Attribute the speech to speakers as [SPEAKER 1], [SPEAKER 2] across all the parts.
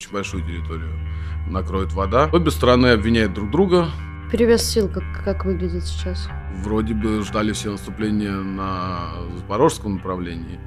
[SPEAKER 1] очень большую территорию накроет вода. Обе стороны обвиняют друг друга.
[SPEAKER 2] Перевес сил как, как выглядит сейчас?
[SPEAKER 1] Вроде бы ждали все наступления на запорожском направлении.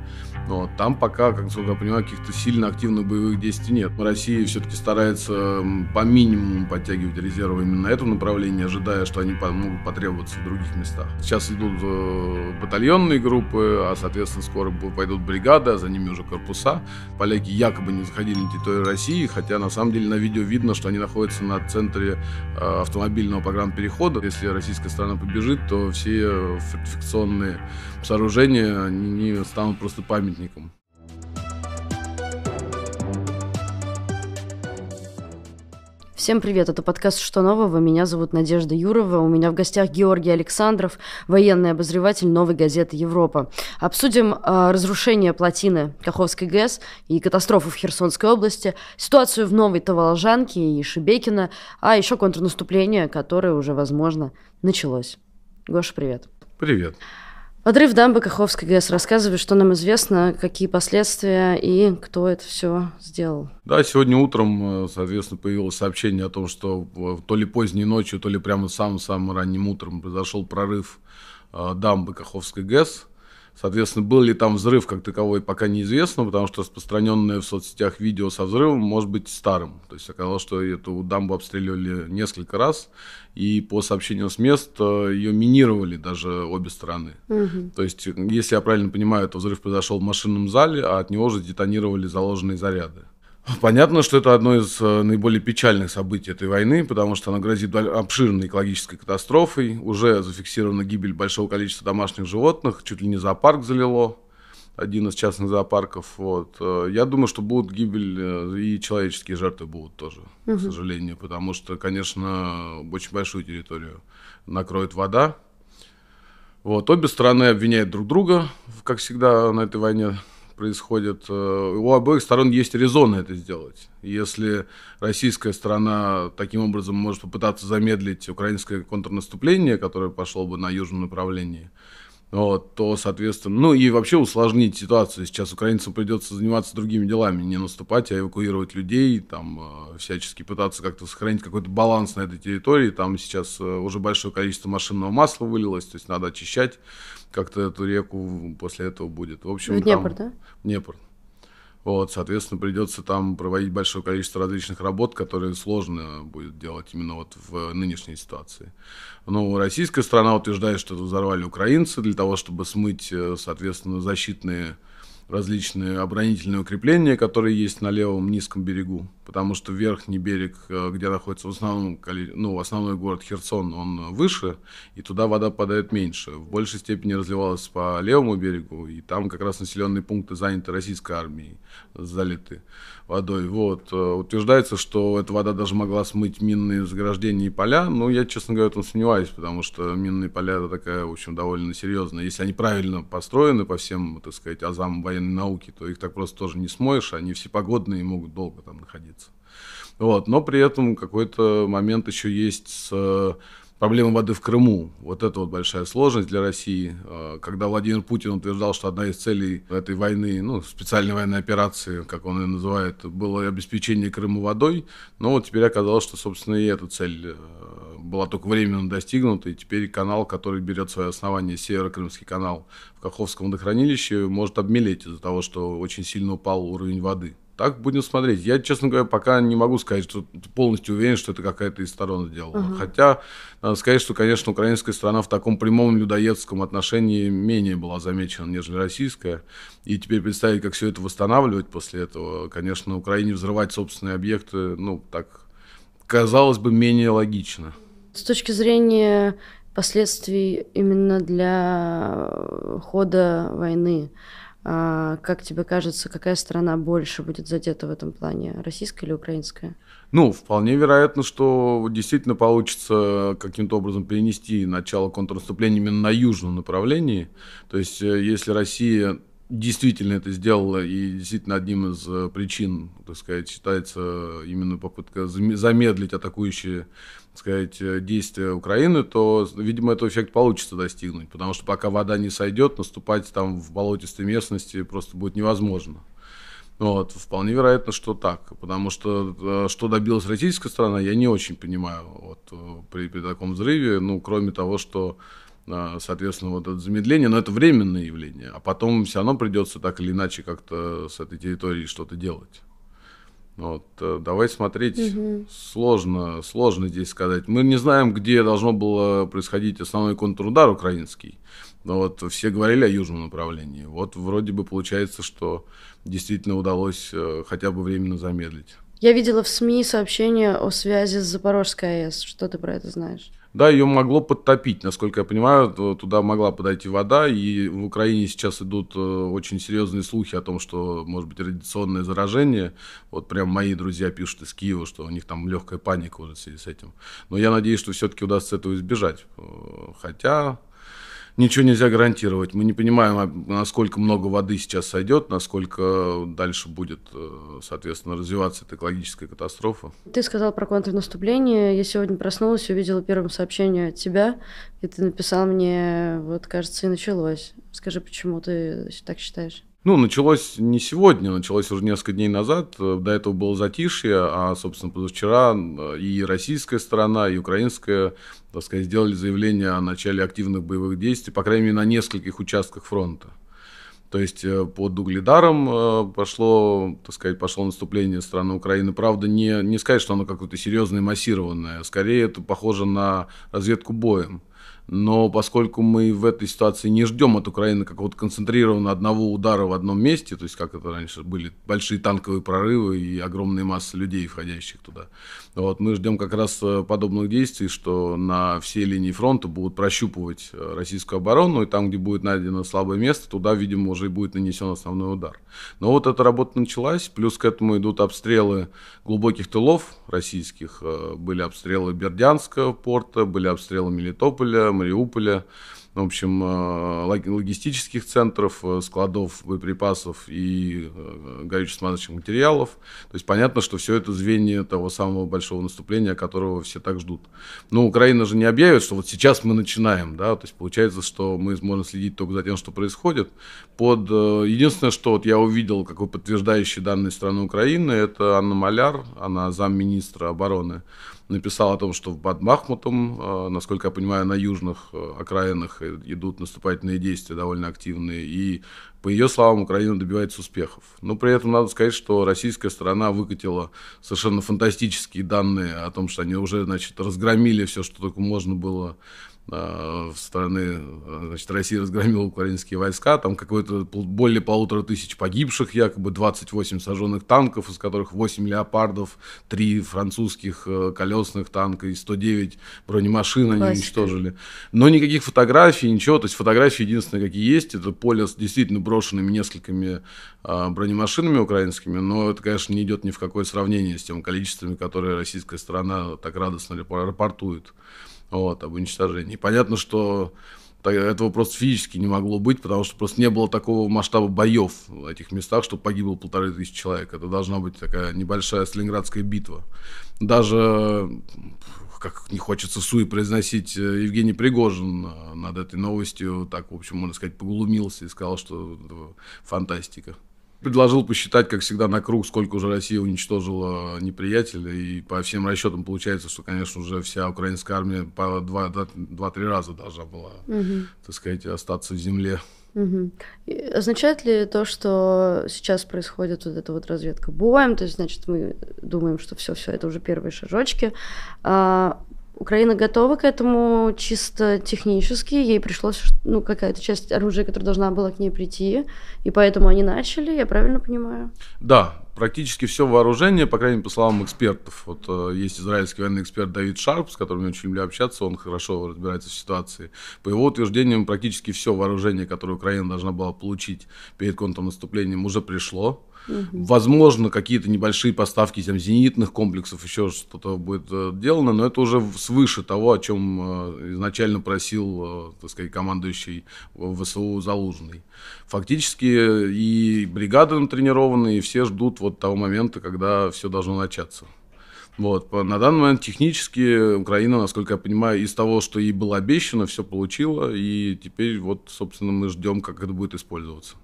[SPEAKER 1] Но там пока, как я понимаю, каких-то сильно активных боевых действий нет. Россия все-таки старается по минимуму подтягивать резервы именно на этом направлении, ожидая, что они могут потребоваться в других местах. Сейчас идут э, батальонные группы, а, соответственно, скоро пойдут бригады, а за ними уже корпуса. Поляки якобы не заходили на территорию России, хотя на самом деле на видео видно, что они находятся на центре э, автомобильного программ перехода. Если российская страна побежит, то все фортификационные сооружения они станут просто памятником.
[SPEAKER 2] Всем привет, это подкаст «Что нового?». Меня зовут Надежда Юрова. У меня в гостях Георгий Александров, военный обозреватель «Новой газеты Европа». Обсудим э, разрушение плотины Каховской ГЭС и катастрофу в Херсонской области, ситуацию в Новой Таволжанке и Шебекино, а еще контрнаступление, которое уже, возможно, началось. Гоша, привет.
[SPEAKER 1] Привет.
[SPEAKER 2] Подрыв дамбы Каховской ГЭС. Рассказывай, что нам известно, какие последствия и кто это все сделал.
[SPEAKER 1] Да, сегодня утром, э, соответственно, появилось сообщение о том, что то ли поздней ночью, то ли прямо самым-самым ранним утром произошел прорыв э, дамбы Каховской ГЭС. Соответственно, был ли там взрыв как таковой, пока неизвестно, потому что распространенное в соцсетях видео со взрывом может быть старым. То есть оказалось, что эту дамбу обстреливали несколько раз, и по сообщению с мест э, ее минировали даже обе стороны. Угу. То есть, если я правильно понимаю, то взрыв произошел в машинном зале, а от него же детонировали заложенные заряды. Понятно, что это одно из э, наиболее печальных событий этой войны, потому что она грозит обширной экологической катастрофой. Уже зафиксирована гибель большого количества домашних животных, чуть ли не зоопарк залило, один из частных зоопарков. Вот. Э, я думаю, что будут гибель э, и человеческие жертвы будут тоже, угу. к сожалению, потому что, конечно, очень большую территорию накроет вода. Вот. Обе стороны обвиняют друг друга, как всегда на этой войне происходит, э, у обоих сторон есть резоны это сделать. Если российская сторона таким образом может попытаться замедлить украинское контрнаступление, которое пошло бы на южном направлении, вот, то, соответственно, ну и вообще усложнить ситуацию. Сейчас украинцам придется заниматься другими делами, не наступать, а эвакуировать людей, там, э, всячески пытаться как-то сохранить какой-то баланс на этой территории. Там сейчас э, уже большое количество машинного масла вылилось, то есть надо очищать как-то эту реку после этого будет. В общем,
[SPEAKER 2] в Днепр, там, да?
[SPEAKER 1] Днепр. Вот, соответственно, придется там проводить большое количество различных работ, которые сложно будет делать именно вот в нынешней ситуации. Но российская страна утверждает, что это взорвали украинцы для того, чтобы смыть, э, соответственно, защитные различные оборонительные укрепления, которые есть на левом низком берегу, потому что верхний берег, э, где находится в основном, ну, основной город Херсон, он выше, и туда вода падает меньше. В большей степени разливалась по левому берегу, и там как раз населенные пункты заняты российской армией, залиты водой. Вот. Э, утверждается, что эта вода даже могла смыть минные заграждения и поля, но я, честно говоря, там сомневаюсь, потому что минные поля это такая, в общем, довольно серьезная. Если они правильно построены по всем, так сказать, азам военной науки, то их так просто тоже не смоешь, они все погодные и могут долго там находиться. Вот. Но при этом какой-то момент еще есть с проблема воды в Крыму. Вот это вот большая сложность для России. А, когда Владимир Путин утверждал, что одна из целей этой войны, ну, специальной военной операции, как он ее называет, было обеспечение Крыма водой, но вот теперь оказалось, что, собственно, и эта цель э, была только временно достигнута, и теперь канал, который берет свое основание, Северо-Крымский канал в Каховском водохранилище, может обмелеть из-за того, что очень сильно упал уровень воды. Так будем смотреть. Я, честно говоря, пока не могу сказать, что полностью уверен, что это какая-то из сторон сделала. Uh-huh. Хотя, надо сказать, что, конечно, украинская страна в таком прямом людоедском отношении менее была замечена, нежели российская. И теперь представить, как все это восстанавливать после этого, конечно, Украине взрывать собственные объекты, ну, так, казалось бы, менее логично.
[SPEAKER 2] С точки зрения последствий именно для хода войны, а, как тебе кажется, какая страна больше будет задета в этом плане, российская или украинская?
[SPEAKER 1] Ну, вполне вероятно, что действительно получится каким-то образом перенести начало контрнаступления именно на южном направлении. То есть, э, если Россия действительно это сделала, и действительно одним из э, причин, так сказать, считается именно попытка замедлить атакующие так сказать, э, действия Украины, то, видимо, этот эффект получится достигнуть, потому что пока вода не сойдет, наступать там в болотистой местности просто будет невозможно. Вот, вполне вероятно, что так, потому что э, что добилась российская страна, я не очень понимаю вот, при, при таком взрыве, ну, кроме того, что, соответственно, вот это замедление, но это временное явление, а потом все равно придется так или иначе как-то с этой территорией что-то делать. Вот, давай смотреть. Угу. Сложно, сложно здесь сказать. Мы не знаем, где должно было происходить основной контрудар украинский. Но вот все говорили о южном направлении. Вот вроде бы получается, что действительно удалось э, хотя бы временно замедлить.
[SPEAKER 2] Я видела в СМИ сообщение о связи с Запорожской АЭС. Что ты про это знаешь?
[SPEAKER 1] Да, ее могло подтопить. Насколько я понимаю, туда могла подойти вода. И в Украине сейчас идут э, очень серьезные слухи о том, что может быть радиационное заражение. Вот прям мои друзья пишут из Киева, что у них там легкая паника уже в связи с этим. Но я надеюсь, что все-таки удастся этого избежать. Э, хотя ничего нельзя гарантировать. Мы не понимаем, а насколько много воды сейчас сойдет, насколько дальше будет, э, соответственно, развиваться эта экологическая катастрофа.
[SPEAKER 2] Ты сказал про контрнаступление. Я сегодня проснулась и увидела первое сообщение от тебя, и ты написал мне, вот, кажется, и началось. Скажи, почему ты так считаешь?
[SPEAKER 1] Ну, началось не сегодня, началось уже несколько дней назад. До этого было затишье, а, собственно, позавчера э, и российская сторона, и украинская, так сказать, сделали заявление о начале активных боевых действий, по крайней мере, на нескольких участках фронта. То есть э, под Угледаром э, пошло, так сказать, пошло наступление страны Украины. Правда, не, не сказать, что оно какое-то серьезное, массированное. Скорее, это похоже на разведку боем. Но поскольку мы в этой ситуации не ждем от Украины какого-то концентрированного одного удара в одном месте, то есть как это раньше были большие танковые прорывы и огромные массы людей, входящих туда, вот, мы ждем как раз э, подобных действий, что на всей линии фронта будут прощупывать э, российскую оборону, и там, где будет найдено слабое место, туда, видимо, уже и будет нанесен основной удар. Но вот эта работа началась, плюс к этому идут обстрелы глубоких тылов российских, э, были обстрелы Бердянска порта, были обстрелы Мелитополя, Мариуполя, в общем, э, логистических центров, э, складов боеприпасов и э, горюче-смазочных материалов. То есть понятно, что все это звенья того самого большого наступления, которого все так ждут. Но Украина же не объявит, что вот сейчас мы начинаем, да, то есть получается, что мы можем следить только за тем, что происходит. Под единственное, что вот я увидел, какой подтверждающий данные страны Украины, это Анна Маляр, она замминистра обороны написал о том, что под Бахмутом, э, насколько я понимаю, на южных э, окраинах идут наступательные действия довольно активные, и, по ее словам, Украина добивается успехов. Но при этом надо сказать, что российская сторона выкатила совершенно фантастические данные о том, что они уже, значит, разгромили все, что только можно было в стороны значит, России разгромила украинские войска, там какое-то более полутора тысяч погибших, якобы 28 сожженных танков, из которых 8 леопардов, 3 французских э, колесных танка и 109 бронемашин они уничтожили. Но никаких фотографий, ничего, то есть фотографии единственные, какие есть, это поле с действительно брошенными несколькими бронемашинами украинскими, но это, конечно, не идет ни в какое сравнение с тем количествами, которые российская сторона так радостно рапортует вот, об уничтожении. Понятно, что этого просто физически не могло быть, потому что просто не было такого масштаба боев в этих местах, чтобы погибло полторы тысячи человек. Это должна быть такая небольшая Сталинградская битва. Даже, как не хочется суи произносить, э, Евгений Пригожин э, над этой новостью, так, в общем, можно сказать, поглумился и сказал, что фантастика предложил посчитать, как всегда, на круг, сколько уже Россия уничтожила неприятеля. И по всем расчетам получается, что, конечно, уже вся украинская армия по два-три раза должна была, угу. так сказать, остаться в земле.
[SPEAKER 2] Угу. означает ли то, что сейчас происходит вот эта вот разведка боем, то есть, значит, мы думаем, что все, все, это уже первые шажочки, а Украина готова к этому чисто технически. Ей пришлось, ну, какая-то часть оружия, которая должна была к ней прийти. И поэтому они начали, я правильно понимаю?
[SPEAKER 1] Да, практически все вооружение, по крайней мере, по словам экспертов. Вот э, есть израильский военный эксперт Давид Шарп, с которым я очень люблю общаться, он хорошо разбирается в ситуации. По его утверждениям, практически все вооружение, которое Украина должна была получить перед контрнаступлением, уже пришло. Угу. Возможно, какие-то небольшие поставки там, зенитных комплексов, еще что-то будет э, делано, но это уже свыше того, о чем э, изначально просил, э, так сказать, командующий ВСУ Залужный. Фактически и бригады натренированные, и все ждут вот того момента, когда все должно начаться. Вот. На данный момент технически Украина, насколько я понимаю, из того, что ей было обещано, все получила. И теперь вот, собственно, мы ждем, как это будет использоваться.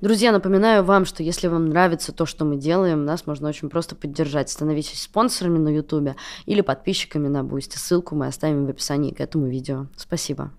[SPEAKER 2] Друзья, напоминаю вам, что если вам нравится то, что мы делаем, нас можно очень просто поддержать. Становитесь спонсорами на YouTube или подписчиками на Boosty. Ссылку мы оставим в описании к этому видео. Спасибо.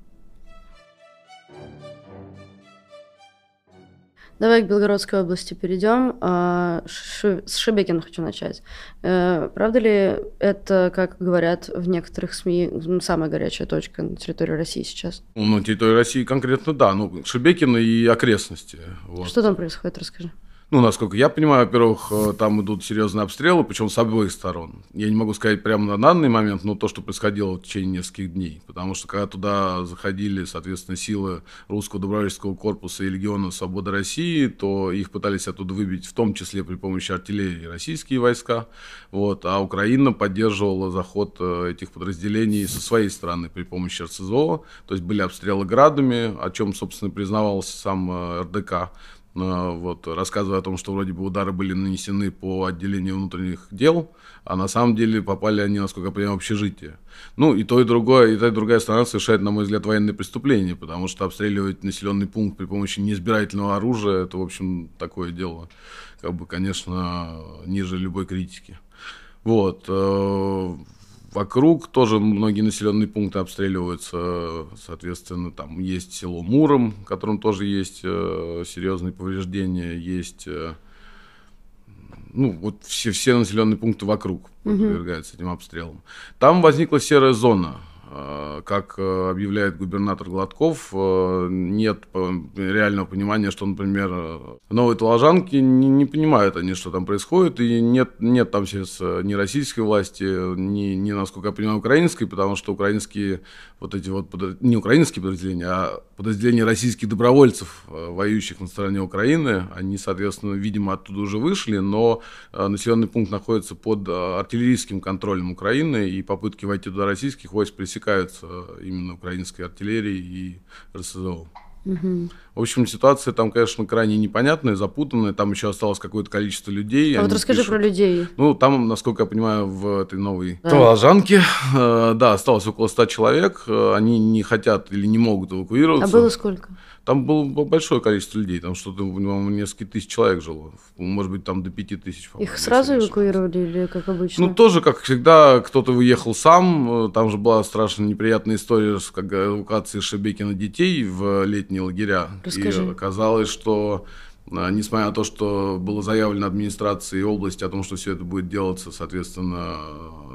[SPEAKER 2] Давай к Белгородской области перейдем. А, с Шебекина хочу начать. Э, правда ли это, как говорят в некоторых СМИ, самая горячая точка на территории России сейчас?
[SPEAKER 1] Ну, на территории России конкретно, да. Ну, Шебекина и окрестности.
[SPEAKER 2] Вот. Что там происходит, расскажи.
[SPEAKER 1] Ну, насколько я понимаю, во-первых, э, там идут серьезные обстрелы, причем с обоих сторон. Я не могу сказать прямо на данный момент, но то, что происходило в течение нескольких дней. Потому что когда туда заходили, соответственно, силы русского добровольческого корпуса и легиона Свободы России, то их пытались оттуда выбить, в том числе при помощи артиллерии российские войска. Вот, а Украина поддерживала заход э, этих подразделений со своей стороны при помощи РСЗО. То есть были обстрелы градами, о чем, собственно, признавался сам э, РДК вот, рассказывая о том, что вроде бы удары были нанесены по отделению внутренних дел, а на самом деле попали они, насколько я понимаю, в общежитие. Ну, и то, и другое, и та, и другая сторона совершает, на мой взгляд, военные преступления, потому что обстреливать населенный пункт при помощи неизбирательного оружия, это, в общем, такое дело, как бы, конечно, ниже любой критики. Вот. Вокруг тоже многие населенные пункты обстреливаются, соответственно, там есть село Муром, в котором тоже есть э, серьезные повреждения, есть, э, ну, вот все, все населенные пункты вокруг подвергаются этим обстрелам. Там возникла серая зона, как э, объявляет губернатор Гладков, э, нет реального понимания, что, например, новые талажанки не, не понимают они, что там происходит, и нет, нет там сейчас ни российской власти, ни, ни, насколько я понимаю, украинской, потому что украинские вот эти вот, не украинские подразделения, а подразделения российских добровольцев, воюющих на стороне Украины, они, соответственно, видимо, оттуда уже вышли, но населенный пункт находится под артиллерийским контролем Украины, и попытки войти туда российских войск пресекаются пересекаются именно украинской артиллерии и РСЗО. Угу. В общем, ситуация там, конечно, крайне непонятная, запутанная. Там еще осталось какое-то количество людей.
[SPEAKER 2] А вот расскажи пишут. про людей.
[SPEAKER 1] Ну, там, насколько я понимаю, в этой новой да. Талажанке, э, да, осталось около 100 человек. Э, они не хотят или не могут эвакуироваться.
[SPEAKER 2] А было сколько?
[SPEAKER 1] Там было большое количество людей, там что-то несколько тысяч человек жило, может быть, там до пяти тысяч.
[SPEAKER 2] Их сразу эвакуировали или как обычно?
[SPEAKER 1] Ну, тоже, как всегда, кто-то уехал сам, там же была страшно неприятная история с как, эвакуацией Шебекина детей в летние лагеря. Расскажи. И оказалось, что несмотря на то, что было заявлено администрацией области о том, что все это будет делаться, соответственно,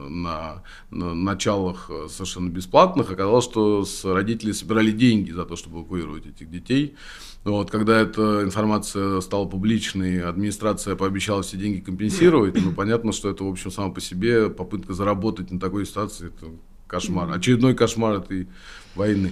[SPEAKER 1] на, на началах совершенно бесплатных, оказалось, что с родители собирали деньги за то, чтобы эвакуировать этих детей. Вот, когда эта информация стала публичной, администрация пообещала все деньги компенсировать, ну, понятно, что это, в общем, само по себе попытка заработать на такой ситуации, это кошмар. Очередной кошмар этой войны.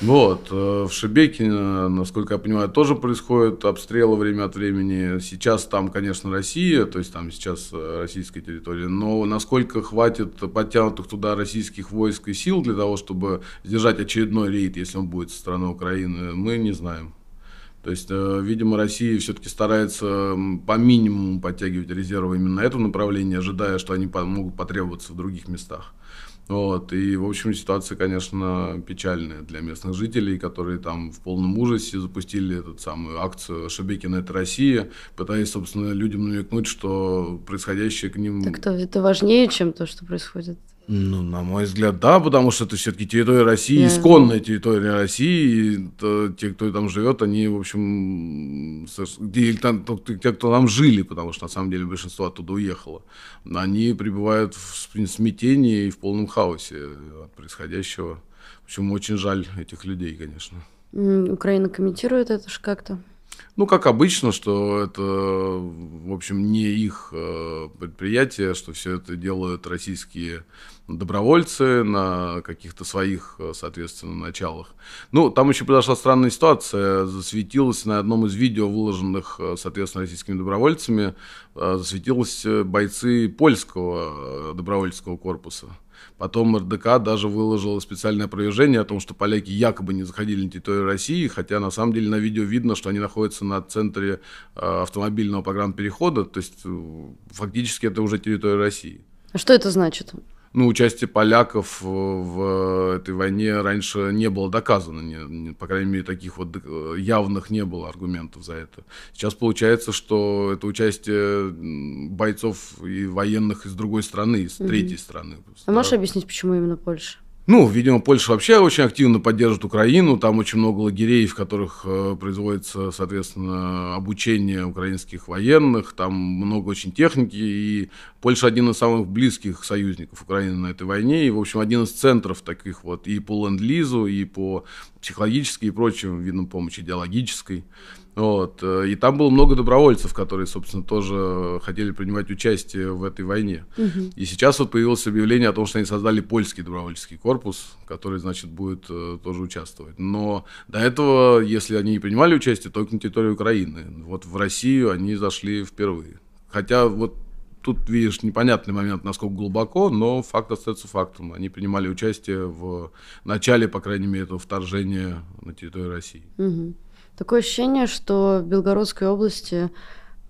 [SPEAKER 1] Вот, э, в Шебекине, насколько я понимаю, тоже происходят обстрелы время от времени. Сейчас там, конечно, Россия, то есть там сейчас э, российская территория, но насколько хватит подтянутых туда российских войск и сил для того, чтобы сдержать очередной рейд, если он будет со стороны Украины, мы не знаем. То есть, э, видимо, Россия все-таки старается по минимуму подтягивать резервы именно на это направление, ожидая, что они могут потребоваться в других местах. Вот, и, в общем, ситуация, конечно, печальная для местных жителей, которые там в полном ужасе запустили эту самую акцию «Шебекина – это Россия», пытаясь, собственно, людям намекнуть, что происходящее к ним...
[SPEAKER 2] Так то это важнее, чем то, что происходит
[SPEAKER 1] ну, на мой взгляд, да, потому что это все-таки территория России, yeah. исконная территория России, и то, те, кто там живет, они, в общем, или там, те, кто там жили, потому что на самом деле большинство оттуда уехало, они пребывают в смятении и в полном хаосе от происходящего. В общем, очень жаль этих людей, конечно.
[SPEAKER 2] Украина комментирует это же как-то?
[SPEAKER 1] Ну, как обычно, что это, в общем, не их э, предприятие, что все это делают российские добровольцы на каких-то своих, э, соответственно, началах. Ну, там еще произошла странная ситуация. Засветилась на одном из видео, выложенных, э, соответственно, российскими добровольцами, засветились бойцы польского добровольческого корпуса. Потом РДК даже выложила специальное опровержение о том, что поляки якобы не заходили на территорию России, хотя на самом деле на видео видно, что они находятся на центре э, автомобильного программ перехода, то есть э, фактически это уже территория России.
[SPEAKER 2] А что это значит?
[SPEAKER 1] Ну, участие поляков в этой войне раньше не было доказано. Не, не, по крайней мере, таких вот явных не было аргументов за это. Сейчас получается, что это участие бойцов и военных из другой страны, из угу. третьей страны.
[SPEAKER 2] А можешь объяснить, почему именно Польша?
[SPEAKER 1] Ну, видимо, Польша вообще очень активно поддерживает Украину. Там очень много лагерей, в которых э, производится, соответственно, обучение украинских военных. Там много очень техники. И Польша один из самых близких союзников Украины на этой войне. И, в общем, один из центров таких вот и по ленд-лизу, и по психологической и прочим видам помощи, идеологической. Вот. Э, и там было много добровольцев, которые, собственно, тоже хотели принимать участие в этой войне. Угу. И сейчас вот появилось объявление о том, что они создали польский добровольческий корпус, который, значит, будет э, тоже участвовать. Но до этого, если они не принимали участие, только на территории Украины. Вот в Россию они зашли впервые. Хотя вот тут, видишь, непонятный момент, насколько глубоко, но факт остается фактом. Они принимали участие в начале, по крайней мере, этого вторжения на территорию России.
[SPEAKER 2] Угу. Такое ощущение, что в Белгородской области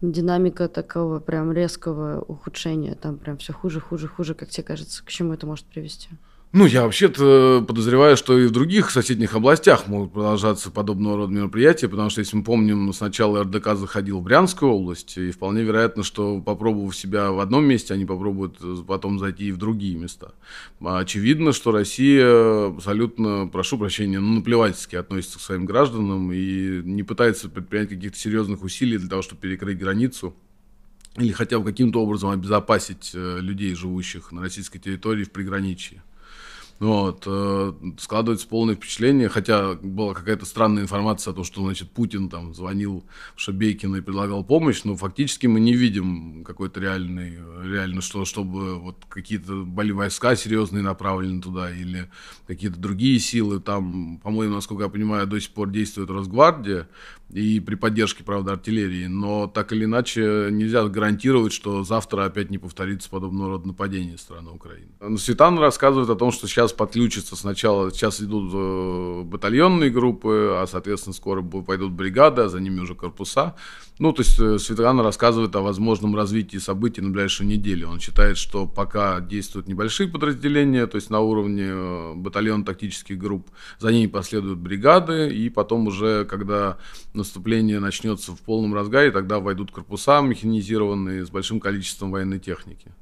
[SPEAKER 2] динамика такого прям резкого ухудшения, там прям все хуже, хуже, хуже, как тебе кажется, к чему это может привести?
[SPEAKER 1] Ну, я вообще-то подозреваю, что и в других соседних областях могут продолжаться подобного рода мероприятия, потому что, если мы помним, сначала РДК заходил в Брянскую область, и вполне вероятно, что попробовав себя в одном месте, они попробуют потом зайти и в другие места. Очевидно, что Россия абсолютно, прошу прощения, ну, наплевательски относится к своим гражданам и не пытается предпринять каких-то серьезных усилий для того, чтобы перекрыть границу или хотя бы каким-то образом обезопасить э, людей, живущих на российской территории в приграничье. Вот, э, складывается полное впечатление, хотя была какая-то странная информация о том, что, значит, Путин там звонил в Шабейкина и предлагал помощь, но фактически мы не видим какой-то реальный, реально, что, чтобы вот какие-то были войска серьезные направлены туда или какие-то другие силы. Там, по-моему, насколько я понимаю, до сих пор действует Росгвардия, и при поддержке, правда, артиллерии, но так или иначе нельзя гарантировать, что завтра опять не повторится подобного рода нападение страны Украины. Но Светан рассказывает о том, что сейчас подключатся сначала, сейчас идут э, батальонные группы, а, соответственно, скоро пойдут бригады, а за ними уже корпуса. Ну, то есть э, Светлана рассказывает о возможном развитии событий на ближайшую неделю. Он считает, что пока действуют небольшие подразделения, то есть на уровне э, батальон тактических групп, за ними последуют бригады, и потом уже, когда наступление начнется в полном разгаре, тогда войдут корпуса механизированные с большим количеством военной техники.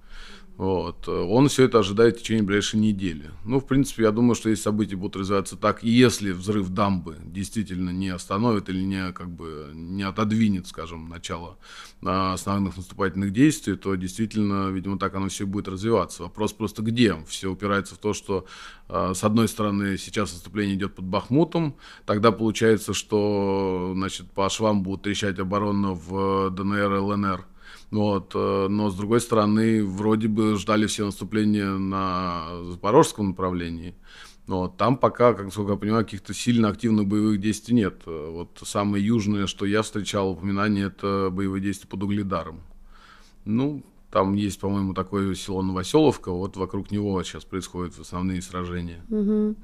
[SPEAKER 1] Вот. Он все это ожидает в течение ближайшей недели. Ну, в принципе, я думаю, что если события будут развиваться так, и если взрыв дамбы действительно не остановит или не, как бы, не отодвинет, скажем, начало основных наступательных действий, то действительно, видимо, так оно все будет развиваться. Вопрос просто где? Все упирается в то, что, а, с одной стороны, сейчас наступление идет под Бахмутом, тогда получается, что значит, по швам будут трещать оборона в ДНР и ЛНР, вот. Э, но, с другой стороны, вроде бы ждали все наступления на запорожском направлении. Но там пока, как сколько я понимаю, каких-то сильно активных боевых действий нет. Э, вот самое южное, что я встречал упоминание, это боевые действия под Угледаром. Ну, там есть, по-моему, такое село Новоселовка, вот вокруг него сейчас происходят основные сражения.
[SPEAKER 2] Угу.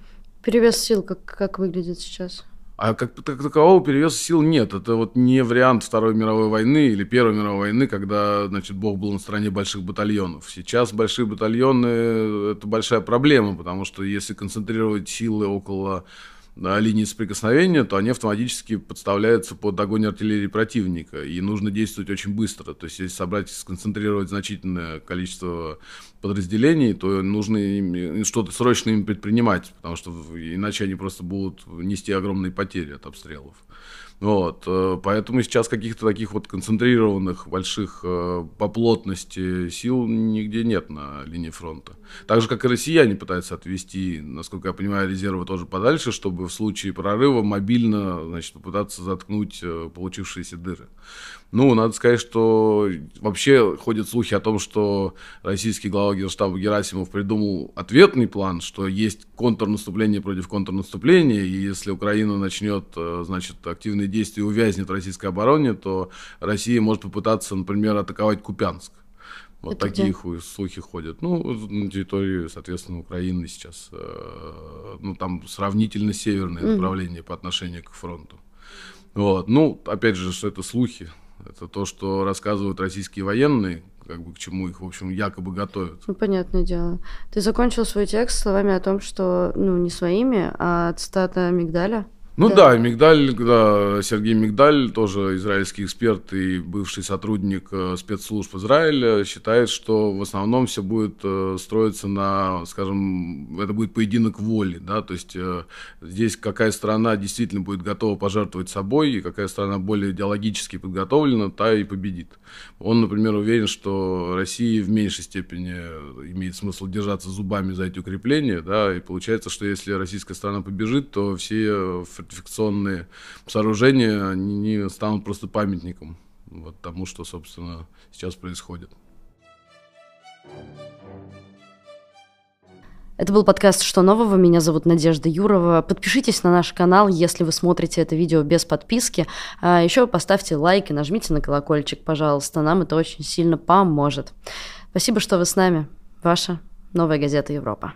[SPEAKER 2] Перевес сил как, как выглядит сейчас?
[SPEAKER 1] А как, как такового перевеса сил нет. Это вот не вариант Второй мировой войны или Первой мировой войны, когда, значит, Бог был на стороне больших батальонов. Сейчас большие батальоны – это большая проблема, потому что если концентрировать силы около на линии соприкосновения, то они автоматически подставляются под огонь артиллерии противника, и нужно действовать очень быстро. То есть, если собрать, сконцентрировать значительное количество подразделений, то нужно что-то срочно им предпринимать, потому что иначе они просто будут нести огромные потери от обстрелов. Вот, э, поэтому сейчас каких-то таких вот концентрированных больших э, по плотности сил нигде нет на линии фронта. Так же, как и россияне пытаются отвести, насколько я понимаю, резервы тоже подальше, чтобы в случае прорыва мобильно значит, попытаться заткнуть э, получившиеся дыры. Ну, надо сказать, что вообще ходят слухи о том, что российский глава генштаба Герасимов придумал ответный план, что есть контрнаступление против контрнаступления, и если Украина начнет, значит, активные действия и увязнет российской обороне, то Россия может попытаться, например, атаковать Купянск. Вот Это такие где? слухи ходят. Ну, на территории, соответственно, Украины сейчас, э, ну, там сравнительно северное mm. направление по отношению к фронту. Вот. Ну, опять же, что это слухи. Это то, что рассказывают российские военные, как бы к чему их, в общем, якобы готовят.
[SPEAKER 2] Ну, понятное дело. Ты закончил свой текст словами о том, что, ну, не своими, а цитата Мигдаля.
[SPEAKER 1] Ну да, да Мигдаль, да, Сергей Мигдаль, тоже израильский эксперт и бывший сотрудник э, спецслужб Израиля, считает, что в основном все будет э, строиться на, скажем, это будет поединок воли, да, то есть э, здесь какая страна действительно будет готова пожертвовать собой, и какая страна более идеологически подготовлена, та и победит. Он, например, уверен, что Россия в меньшей степени имеет смысл держаться зубами за эти укрепления, да, и получается, что если российская страна побежит, то все фортификационные сооружения, они не станут просто памятником вот тому, что, собственно, сейчас происходит.
[SPEAKER 2] Это был подкаст «Что нового?». Меня зовут Надежда Юрова. Подпишитесь на наш канал, если вы смотрите это видео без подписки. А еще поставьте лайк и нажмите на колокольчик, пожалуйста. Нам это очень сильно поможет. Спасибо, что вы с нами. Ваша новая газета «Европа».